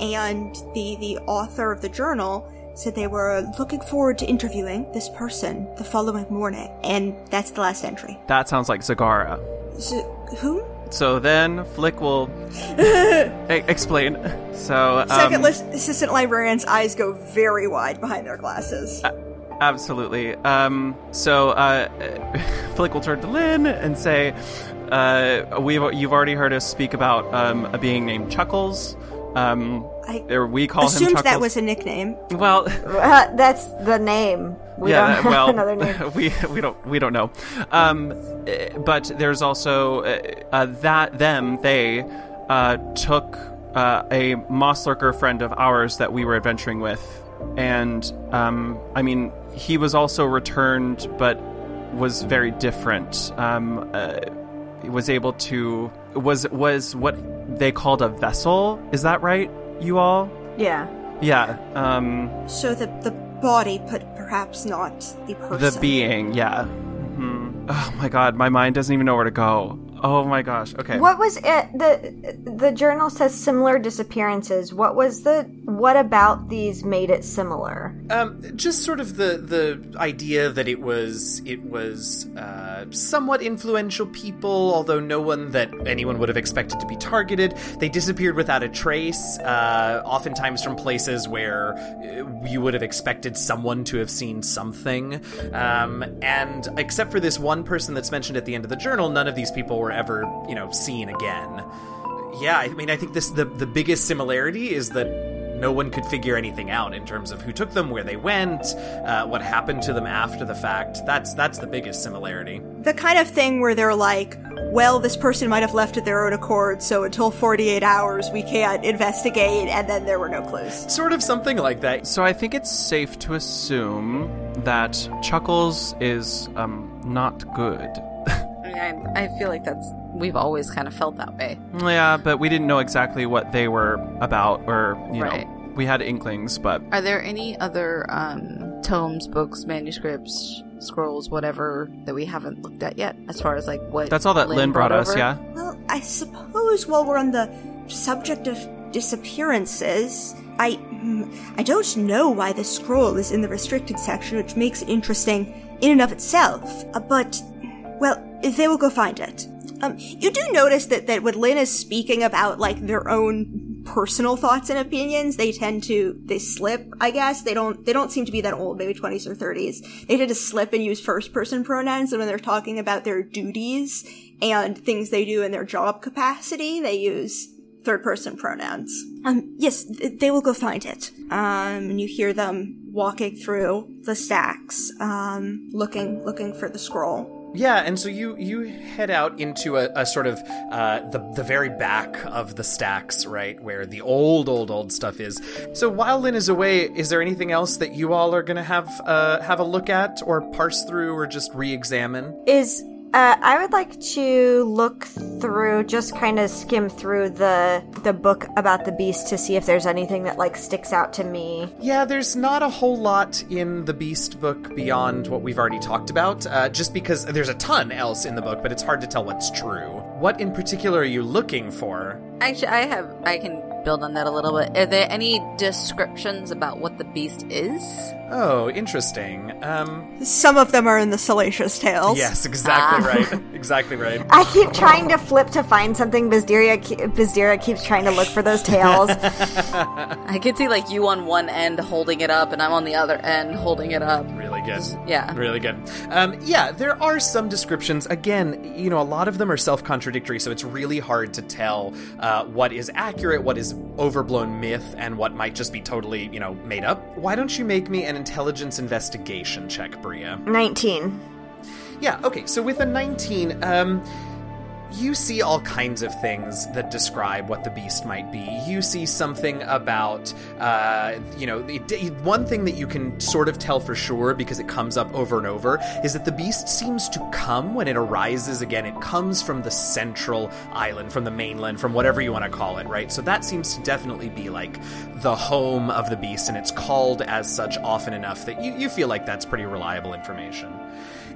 and the the author of the journal said they were looking forward to interviewing this person the following morning, and that's the last entry. That sounds like Zagara. Z- who? So then Flick will explain. So um, second assistant librarian's eyes go very wide behind their glasses. Uh, Absolutely. Um, so uh, Flick will turn to Lynn and say, uh, "We've you've already heard us speak about um, a being named Chuckles. Um, I or we call assumed him Chuckles. that was a nickname. Well, uh, that's the name. We yeah. don't have well, another name. we we don't we don't know. Um, eh, but there's also uh, uh, that them they uh, took uh, a moss lurker friend of ours that we were adventuring with, and um, I mean he was also returned, but was very different. Um, uh, was able to was was what they called a vessel. Is that right, you all? Yeah. Yeah. Um, so the the body, but perhaps not the person. The being, yeah. Mm-hmm. Oh my god, my mind doesn't even know where to go. Oh my gosh. Okay. What was it? The the journal says similar disappearances. What was the what about these made it similar? Um, just sort of the the idea that it was it was uh, somewhat influential people, although no one that anyone would have expected to be targeted. They disappeared without a trace, uh, oftentimes from places where uh, you would have expected someone to have seen something. Um, and except for this one person that's mentioned at the end of the journal, none of these people were ever, you know, seen again. Yeah, I mean, I think this the the biggest similarity is that no one could figure anything out in terms of who took them, where they went, uh, what happened to them after the fact. That's that's the biggest similarity. The kind of thing where they're like, well, this person might have left at their own accord, so until 48 hours we can't investigate, and then there were no clues. Sort of something like that. So I think it's safe to assume that Chuckles is um, not good. I, I feel like that's we've always kind of felt that way. yeah, but we didn't know exactly what they were about, or you Right. know, we had inklings, but Are there any other um, tomes, books, manuscripts, scrolls, whatever that we haven't looked at yet? As far as like what that's all that Lynn, brought, us. over? Yeah. Well, I suppose while we're on the subject of disappearances, I mm, I don't know why the scroll is in the restricted section, which makes it interesting in and of itself. Uh, but well, they will go find it. Um, you do notice that that when Lynn is speaking about like their own personal thoughts and opinions, they tend to they slip. I guess they don't they don't seem to be that old, maybe twenties or thirties. They tend to slip and use first person pronouns, and when they're talking about their duties and things they do in their job capacity, they use third person pronouns. Um, yes, th- they will go find it. Um, and you hear them walking through the stacks, um, looking looking for the scroll. Yeah, and so you you head out into a, a sort of uh, the the very back of the stacks, right, where the old old old stuff is. So while Lynn is away, is there anything else that you all are gonna have uh, have a look at, or parse through, or just re-examine? Is uh, I would like to look through, just kind of skim through the the book about the beast to see if there's anything that like sticks out to me. Yeah, there's not a whole lot in the Beast book beyond what we've already talked about, uh, just because there's a ton else in the book, but it's hard to tell what's true. What in particular are you looking for? Actually, I have. I can build on that a little bit. Are there any descriptions about what the beast is? Oh, interesting. Um, Some of them are in the Salacious Tales. yes, exactly right. exactly right. I keep trying to flip to find something. Bizderia, ke- Bizdira keeps trying to look for those tales. I could see like you on one end holding it up, and I'm on the other end holding it up. Really good. Yeah. Really good. Um, yeah, there are some descriptions. Again, you know, a lot of them are self contradictory, so it's really hard to tell uh, what is accurate, what is overblown myth, and what might just be totally, you know, made up. Why don't you make me an intelligence investigation check, Bria? 19. Yeah, okay, so with a 19, um, you see all kinds of things that describe what the beast might be. You see something about, uh, you know, it, it- one thing that you can sort of tell for sure because it comes up over and over is that the beast seems to come when it arises again. It comes from the central island, from the mainland, from whatever you want to call it, right? So that seems to definitely be like the home of the beast, and it's called as such often enough that you, you feel like that's pretty reliable information.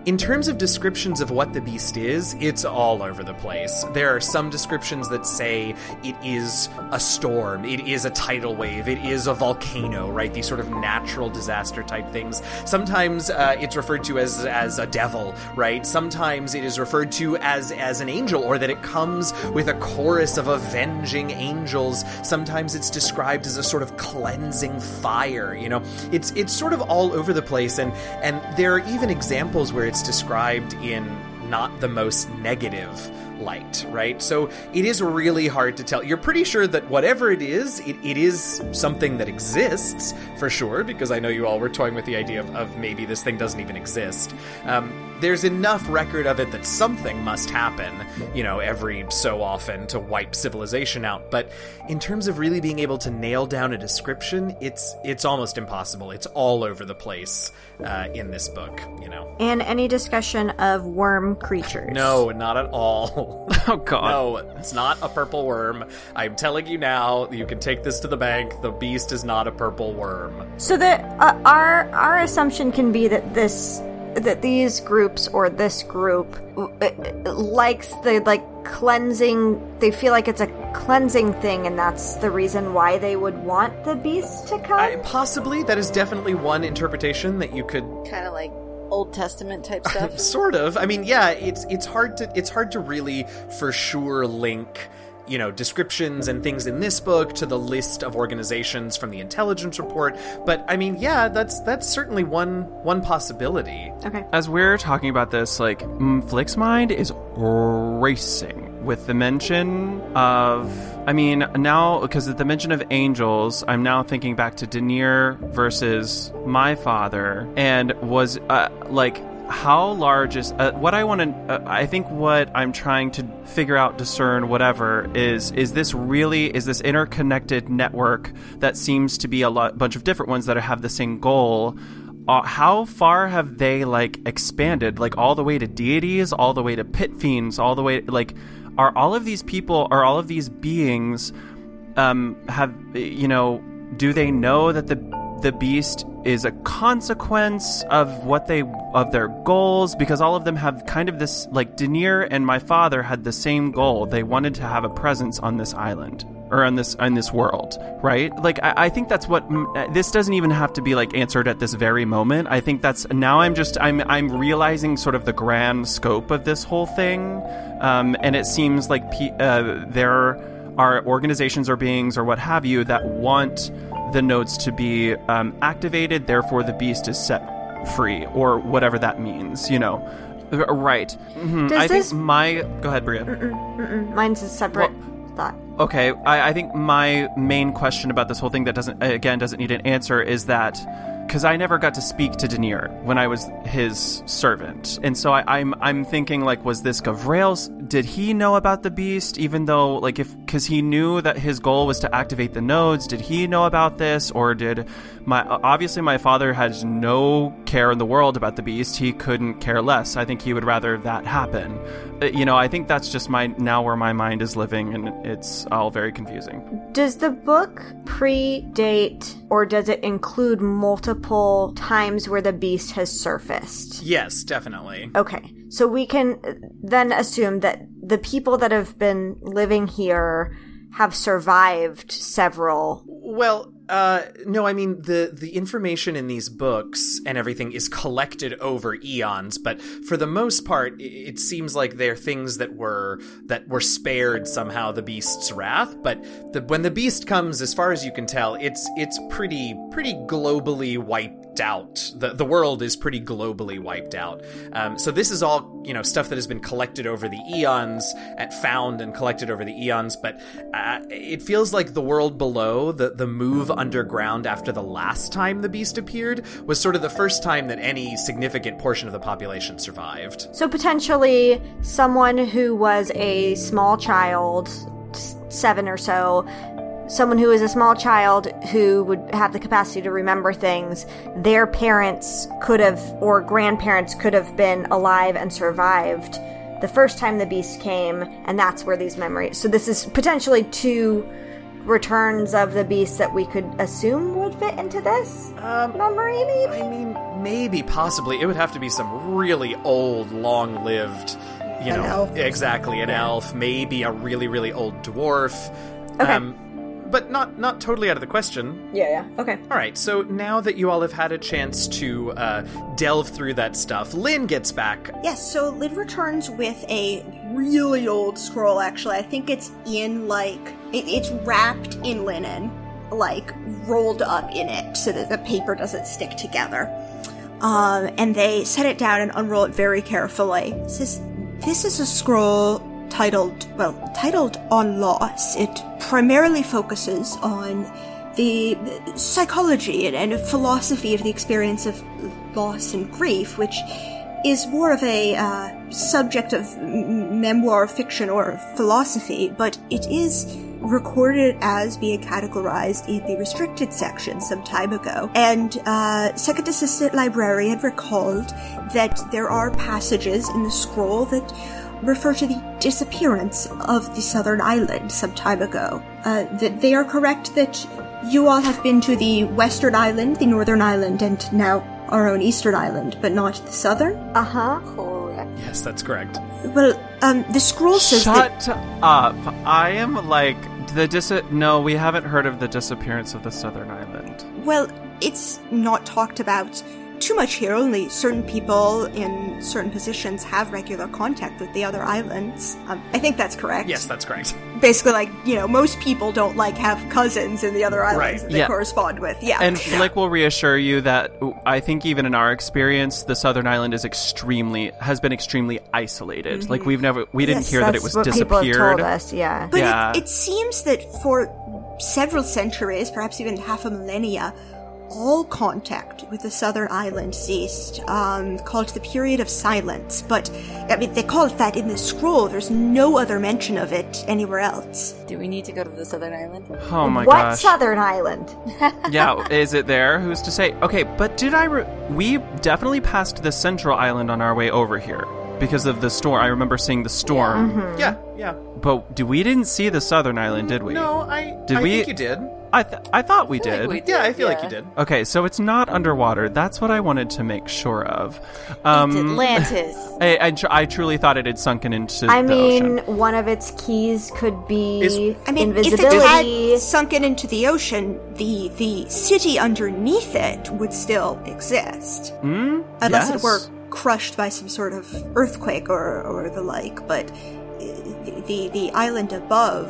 In terms of descriptions of what the beast is, it's all over the place. There are some descriptions that say it is a storm, it is a tidal wave, it is a volcano, right? These sort of natural disaster type things. Sometimes uh, it's referred to as as a devil, right? Sometimes it is referred to as as an angel, or that it comes with a chorus of avenging angels. Sometimes it's described as a sort of cleansing fire. You know, it's it's sort of all over the place, and and there are even examples where it's described in not the most negative light, right? So it is really hard to tell. You're pretty sure that whatever it is, it, it is something that exists for sure, because I know you all were toying with the idea of, of maybe this thing doesn't even exist. Um, there's enough record of it that something must happen, you know, every so often to wipe civilization out. But in terms of really being able to nail down a description, it's it's almost impossible. It's all over the place uh, in this book, you know. And any discussion of worm creatures. No, not at all. Oh God. no, it's not a purple worm. I'm telling you now. You can take this to the bank. The beast is not a purple worm. So the uh, our our assumption can be that this that these groups or this group uh, uh, likes the like cleansing. They feel like it's a cleansing thing, and that's the reason why they would want the beast to come. I, possibly that is definitely one interpretation that you could Kind of like Old Testament type stuff. sort of i mean yeah it's it's hard to it's hard to really for sure link you know descriptions and things in this book to the list of organizations from the intelligence report but i mean yeah that's that's certainly one one possibility okay. As we're talking about this, like mm, Flick's mind is racing with the mention of I mean, now because at the mention of angels, I'm now thinking back to Denier versus my father, and was uh, like how large is uh, what I want to uh, I think what I'm trying to figure out discern whatever is is this really is this interconnected network that seems to be a lot bunch of different ones that have the same goal uh, how far have they like expanded like all the way to deities all the way to pit fiends all the way like are all of these people are all of these beings um have you know do they know that the the beast is a consequence of what they of their goals because all of them have kind of this like Denier and my father had the same goal. They wanted to have a presence on this island or on this on this world, right? Like I, I think that's what this doesn't even have to be like answered at this very moment. I think that's now I'm just I'm I'm realizing sort of the grand scope of this whole thing, um, and it seems like uh, there are organizations or beings or what have you that want the nodes to be um, activated, therefore the beast is set free, or whatever that means, you know. Right. Mm-hmm. I this... think my. Go ahead, Bria. Mm-mm, mm-mm. Mine's a separate well, thought. Okay, I, I think my main question about this whole thing that doesn't, again, doesn't need an answer is that because I never got to speak to Denier when I was his servant, and so I, am I'm, I'm thinking like, was this Gavrael's? Did he know about the beast? Even though like if because he knew that his goal was to activate the nodes, did he know about this, or did my obviously my father has no care in the world about the beast. He couldn't care less. I think he would rather that happen. Uh, you know, I think that's just my now where my mind is living, and it's all very confusing. Does the book predate, or does it include multiple times where the beast has surfaced? Yes, definitely. Okay, so we can uh, then assume that the people that have been living here have survived several. Well, uh, no, I mean the the information in these books and everything is collected over eons, but for the most part, it seems like they're things that were that were spared somehow the beast's wrath. But the, when the beast comes, as far as you can tell, it's it's pretty pretty globally wiped out. The the world is pretty globally wiped out. Um, so this is all you know stuff that has been collected over the eons, and found and collected over the eons. But uh, it feels like the world below, the the move underground after the last time the beast appeared, was sort of the first time that any significant portion of the population survived. So potentially someone who was a small child, seven or so, someone who is a small child who would have the capacity to remember things, their parents could have, or grandparents could have been alive and survived the first time the beast came, and that's where these memories. So this is potentially two returns of the beast that we could assume would fit into this um, memory, maybe? I mean, maybe, possibly. It would have to be some really old, long lived, you an know, elf. exactly, an elf, maybe a really, really old dwarf. Okay. Um, but not not totally out of the question. Yeah, yeah. Okay. All right. So now that you all have had a chance to uh, delve through that stuff, Lynn gets back. Yes. So Lynn returns with a really old scroll. Actually, I think it's in like it, it's wrapped in linen, like rolled up in it, so that the paper doesn't stick together. Um, and they set it down and unroll it very carefully. It says, "This is a scroll titled, well, titled On Loss. It primarily focuses on the psychology and, philosophy of the experience of loss and grief, which is more of a uh, subject of memoir fiction or philosophy, but it is recorded as being categorized in the restricted section some time ago. And uh, Second Assistant Librarian recalled that there are passages in the scroll that refer to the disappearance of the southern island some time ago. Uh, that they are correct that you all have been to the western island, the northern island, and now our own eastern island, but not the southern? Uh huh. Correct. Yes, that's correct. Well, um, the scroll says Shut that- up. I am like the dis. No, we haven't heard of the disappearance of the southern island. Well, it's not talked about too much here. Only certain people in certain positions have regular contact with the other islands. Um, I think that's correct. Yes, that's correct. Basically, like, you know, most people don't, like, have cousins in the other islands Right. that they Yeah. correspond with. Yeah. And Flick will reassure you that I think even in our experience, the southern island is extremely has been extremely isolated. Like we've never we didn't Yes, hear that it was what people have disappeared. told us. Yeah. But Yeah. it, it seems that for several centuries, perhaps even half a millennia, all contact with the southern island ceased, um, called the period of silence. But, I mean, they call it that in the scroll. There's no other mention of it anywhere else. Do we need to go to the southern island? Oh my what gosh. southern island? yeah, is it there? Who's to say? Okay, but did I? Re- we definitely passed the central island on our way over here because of the storm. I remember seeing the storm, Mm-hmm. Yeah, yeah. but do we didn't see the southern island, did we? No, I Did I we- think you did. I th- I thought we I did. like we Yeah, I feel like you did. Okay, so it's not underwater. That's what I wanted to make sure of. Um, it's Atlantis. I, I, tr- I truly thought it had sunken into I the mean, ocean. one of its keys could be Is- I mean, if it had sunken into the ocean, the the city underneath it would still exist, Hmm? unless Yes. it were crushed by some sort of earthquake or or the like. But the the, the island above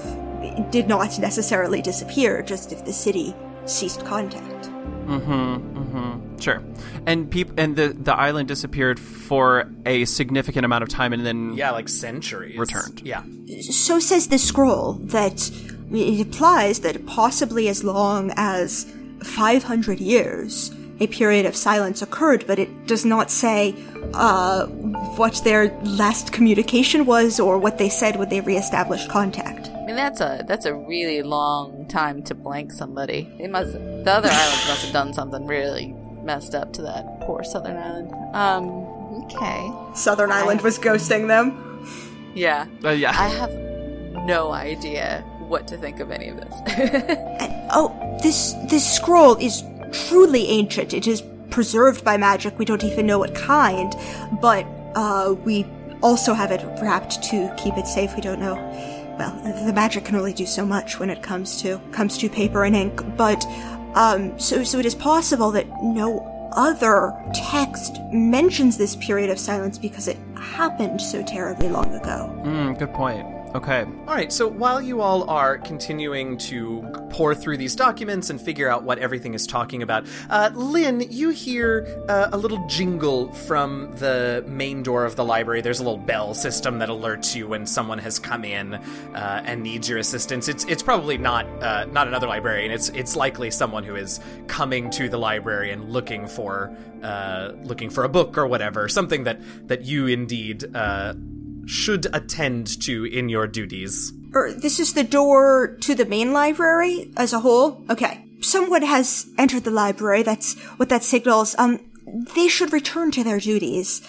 did not necessarily disappear, just if the city ceased contact. Mm-hmm. Mm-hmm. Sure, and peop- and the the island disappeared for a significant amount of time, and then Yeah, like centuries. Returned. Yeah. So says the scroll that it implies that possibly as long as 500 years a period of silence occurred, but it does not say uh, what their last communication was or what they said when they reestablished contact. I mean, that's a that's a really long time to blank somebody. They must the other islands must have done something really messed up to that poor southern island. Um. Okay. Southern Island was ghosting them. Yeah. uh, yeah. I have no idea what to think of any of this. And, oh, this this scroll is truly ancient. It is preserved by magic. We don't even know what kind, but uh, we also have it wrapped to keep it safe. We don't know. Well, the magic can only do so much when it comes to comes to paper and ink. But um, so so it is possible that no other text mentions this period of silence because it happened so terribly long ago. Mm, good point. Okay. All right, so while you all are continuing to pore through these documents and figure out what everything is talking about, uh, Lynn, you hear uh, a little jingle from the main door of the library. There's a little bell system that alerts you when someone has come in uh, and needs your assistance. It's it's probably not uh, not another librarian. It's it's likely someone who is coming to the library and looking for uh, looking for a book or whatever, something that that you indeed. Should attend to in your duties. Or this is the door to the main library as a whole? Okay. Someone has entered the library. That's what that signals. Um, they should return to their duties.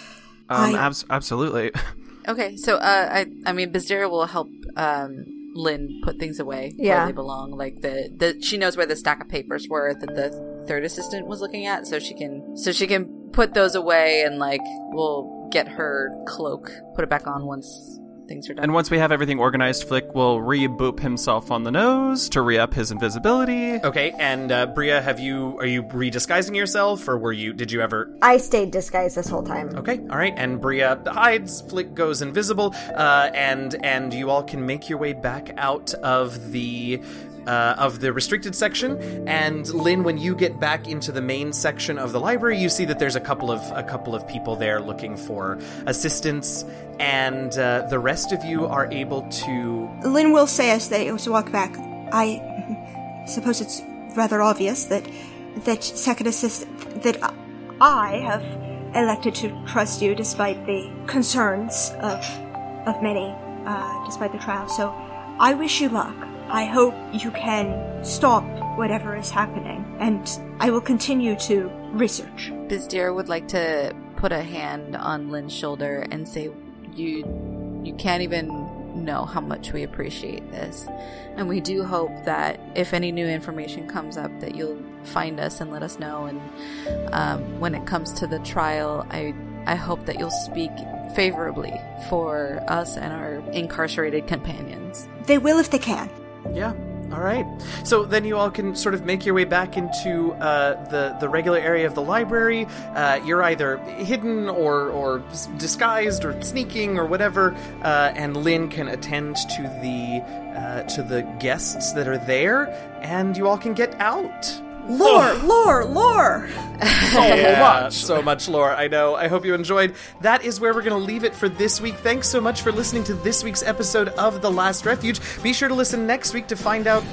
Um, I- abs- absolutely. okay, so uh, I I mean, Bizdira will help um, Lynn put things away Yeah. where they belong. Like the the she knows where the stack of papers were that the third assistant was looking at, so she can so she can put those away and like we'll get her cloak, put it back on once things are done. And once we have everything organized, Flick will reboop himself on the nose to re up his invisibility. Okay, and uh, Bria, have you are you redisguising yourself, or were you did you ever? I stayed disguised this whole time. Okay, all right, and Bria hides, Flick goes invisible, uh, and and you all can make your way back out of the. Uh, of the restricted section, and Lynn, when you get back into the main section of the library, you see that there's a couple of a couple of people there looking for assistance, and uh, the rest of you are able to Lynn will say as they walk back, I suppose it's rather obvious that that second assistant that I have elected to trust you despite the concerns of of many, uh, despite the trial. So I wish you luck. I hope you can stop whatever is happening, and I will continue to research. Bizdira would like to put a hand on Lynn's shoulder and say, "You, you can't even know how much we appreciate this, and we do hope that if any new information comes up, that you'll find us and let us know. And um, when it comes to the trial, I, I hope that you'll speak favorably for us and our incarcerated companions." They will if they can. Yeah. All right. So then you all can sort of make your way back into uh, the the regular area of the library. Uh, you're either hidden or or disguised or sneaking or whatever, uh, and Lynn can attend to the uh, to the guests that are there, and you all can get out. Lore, lore, lore. so much. So much lore. I know. I hope you enjoyed. That is where we're going to leave it for this week. Thanks so much for listening to this week's episode of The Last Refuge. Be sure to listen next week to find out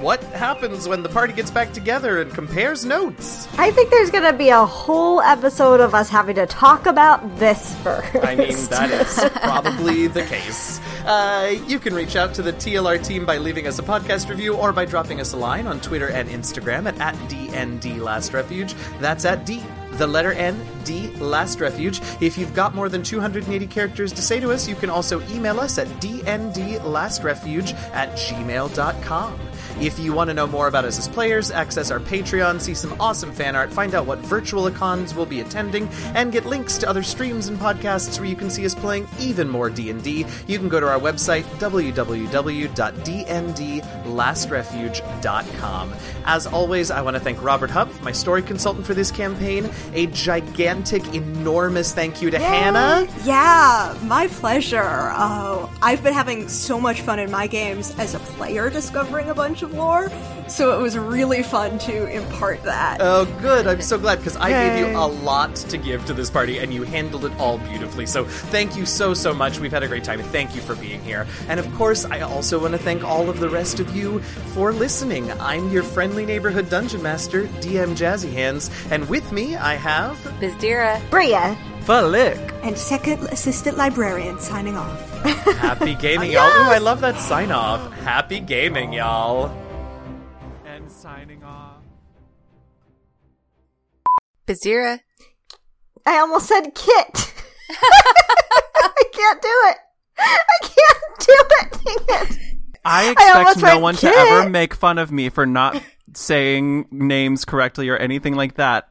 what happens when the party gets back together and compares notes. I think there's gonna be a whole episode of us having to talk about this first. I mean, that is probably the case. Uh, you can reach out to the TLR team by leaving us a podcast review or by dropping us a line on Twitter and Instagram at, at DND Last Refuge. That's at D. The letter N, D, Last Refuge. If you've got more than 280 characters to say to us, you can also email us at dndlastrefuge at gmail.com. If you want to know more about us as players, access our Patreon, see some awesome fan art, find out what virtual cons we'll be attending, and get links to other streams and podcasts where you can see us playing even more D&D, you can go to our website www.dndlastrefuge.com. As always, I want to thank Robert Hupp, my story consultant for this campaign. A gigantic, enormous thank you to Hannah. Yeah, my pleasure. Oh, I've been having so much fun in my games as a player discovering a bunch of lore, so it was really fun to impart that. Oh, good. I'm so glad because I gave you a lot to give to this party and you handled it all beautifully. So thank you so, so much. We've had a great time. Thank you for being here. And of course, I also want to thank all of the rest of you for listening. I'm your friendly neighborhood dungeon master, DM Jazzy Hands, and with me I have. Bizdira. Bria. Flick. and second assistant librarian signing off. Happy gaming, y'all. Ooh, I love that sign off. Happy gaming, y'all. And signing off. Bizdira. I almost said Kit. I can't do it. I can't do it. Dang it. I almost expect no one Kit. to ever make fun of me for not saying names correctly or anything like that